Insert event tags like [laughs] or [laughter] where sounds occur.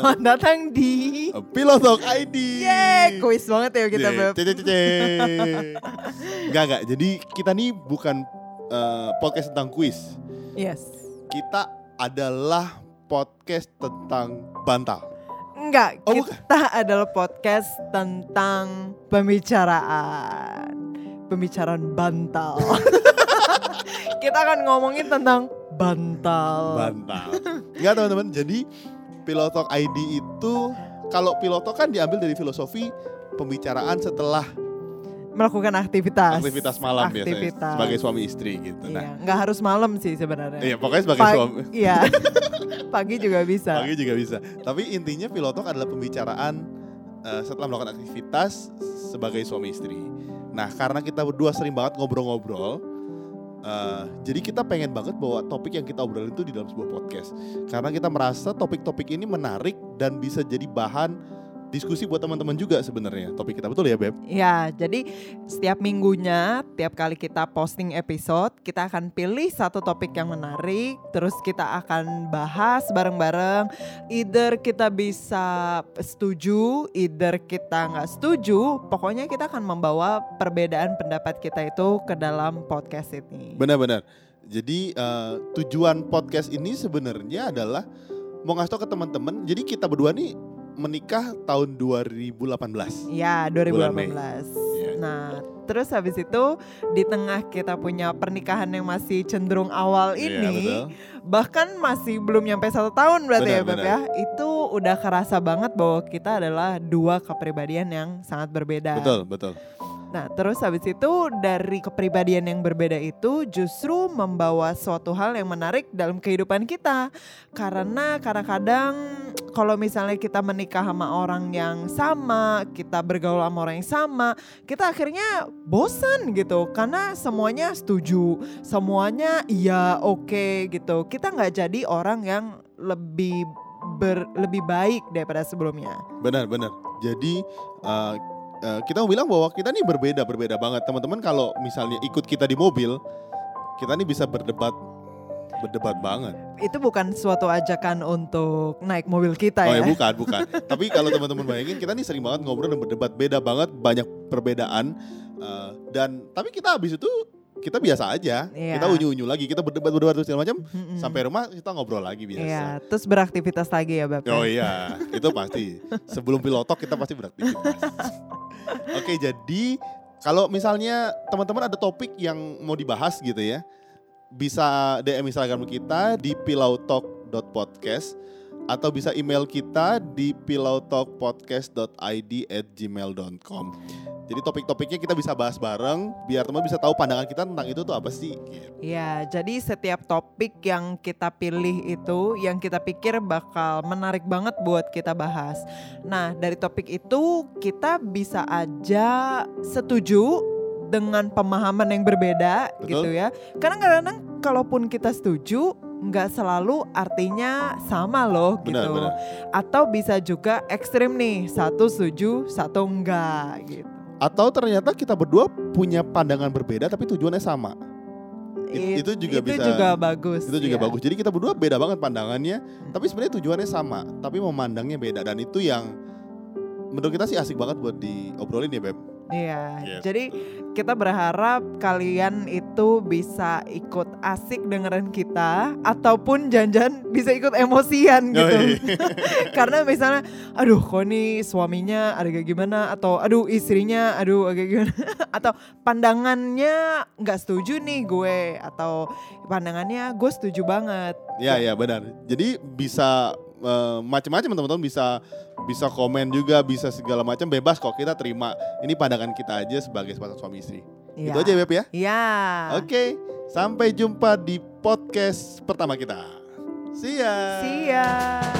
Selamat datang di Pilotok ID. Yeay, kuis banget ya kita, Beb. Enggak, enggak. Jadi kita nih bukan eh, podcast tentang kuis. Yes. Kita adalah podcast tentang bantal. Enggak, Oh, bukan. kita adalah podcast tentang pembicaraan. Pembicaraan bantal. [laughs] kita akan ngomongin tentang bantal. Bantal. Enggak teman-teman. Jadi Pilotok ID itu kalau Pilotok kan diambil dari filosofi pembicaraan setelah Melakukan aktivitas. aktivitas malam biasanya Aktivitas. sebagai suami istri gitu. Iya, Nah, nggak harus malam sih sebenarnya. iya pokoknya sebagai Pagi- suami Iya. [laughs] Pagi juga bisa. Pagi juga bisa. Tapi intinya pilotok adalah pembicaraan eh, setelah melakukan aktivitas sebagai suami istri. Nah, karena kita berdua sering banget ngobrol-ngobrol, eh, jadi kita pengen banget bawa topik yang kita obrolin itu di dalam sebuah podcast. Karena kita merasa topik-topik ini menarik dan bisa jadi bahan diskusi buat teman-teman juga sebenarnya. Topik kita betul ya, Beb? Ya, jadi setiap minggunya, tiap kali kita posting episode, kita akan pilih satu topik yang menarik, terus kita akan bahas bareng-bareng. Either kita bisa setuju, either kita nggak setuju, pokoknya kita akan membawa perbedaan pendapat kita itu ke dalam podcast ini. Benar-benar. Jadi eh, tujuan podcast ini sebenarnya adalah mau ngasih tau ke teman-teman. Jadi kita berdua nih menikah tahun 2018. Ya, Bulan Mei. 2018. Iya. Nah, terus habis itu di tengah kita punya pernikahan yang masih cenderung awal Iya, ini, betul. bahkan masih belum nyampe satu tahun berarti Benar, ya Beb ya. Itu udah kerasa banget bahwa kita adalah dua kepribadian yang sangat berbeda. Betul, betul. Nah, terus habis itu dari kepribadian yang berbeda itu justru membawa suatu hal yang menarik dalam kehidupan kita. Karena kadang-kadang kalau misalnya kita menikah sama orang yang sama, kita bergaul sama orang yang sama, kita akhirnya bosan gitu. Karena semuanya setuju, semuanya iya oke gitu. Kita nggak jadi orang yang lebih ber, lebih baik daripada sebelumnya. Benar, benar. Jadi eh, eh, kita bilang bahwa kita nih berbeda, berbeda banget. Teman-teman kalau misalnya ikut kita di mobil, kita nih bisa berdebat berdebat banget. Itu bukan suatu ajakan untuk naik mobil kita Oh ya. ya bukan, bukan. [laughs] Tapi kalau teman-teman bayangin kita nih sering banget ngobrol dan berdebat beda banget, banyak perbedaan. Eh, dan tapi kita habis itu kita biasa aja. Iya. Kita unyu-unyu lagi, kita berdebat berdebat terus segala macam. Mm-mm. Sampai rumah kita ngobrol lagi biasa. Iya, terus beraktivitas lagi ya Bapak. Oh iya, itu pasti. Sebelum pilotok kita pasti beraktivitas. [laughs] Oke, jadi kalau misalnya teman-teman ada topik yang mau dibahas gitu ya, bisa DM Instagram kita di pilautalk.podcast atau bisa email kita di pilautalkpodcast.id at gmail.com. Jadi topik-topiknya kita bisa bahas bareng biar teman bisa tahu pandangan kita tentang itu tuh apa sih. Iya, jadi setiap topik yang kita pilih itu yang kita pikir bakal menarik banget buat kita bahas. Nah, dari topik itu kita bisa aja setuju dengan pemahaman yang berbeda Betul. gitu ya. Karena kadang-kadang kalaupun kita setuju nggak selalu artinya sama loh Benar, gitu. benar. Atau bisa juga ekstrim nih, satu setuju, satu enggak gitu. Atau ternyata kita berdua punya pandangan berbeda tapi tujuannya sama. It- It- itu juga bisa- juga bagus. Itu juga ya. bagus. Jadi kita berdua beda banget pandangannya, tapi sebenarnya tujuannya sama, tapi memandangnya beda dan itu yang menurut kita sih asik banget buat diobrolin ya, Beb. Iya, Yes. jadi kita berharap kalian itu bisa ikut asik dengerin kita ataupun jangan bisa ikut emosian gitu. Yoi. [laughs] [laughs] Karena misalnya, aduh kok nih suaminya ada kayak gimana atau aduh istrinya aduh agak gimana [laughs] atau pandangannya nggak setuju nih gue atau pandangannya gue setuju banget. Ya, ya benar. Jadi bisa eh, macam-macam teman-teman bisa bisa komen juga, bisa segala macam bebas kok kita terima. Ini pandangan kita aja sebagai sepasang suami istri. Iya. Itu aja Beb ya. Iya. Oke, sampai jumpa di podcast pertama kita. See ya. See ya.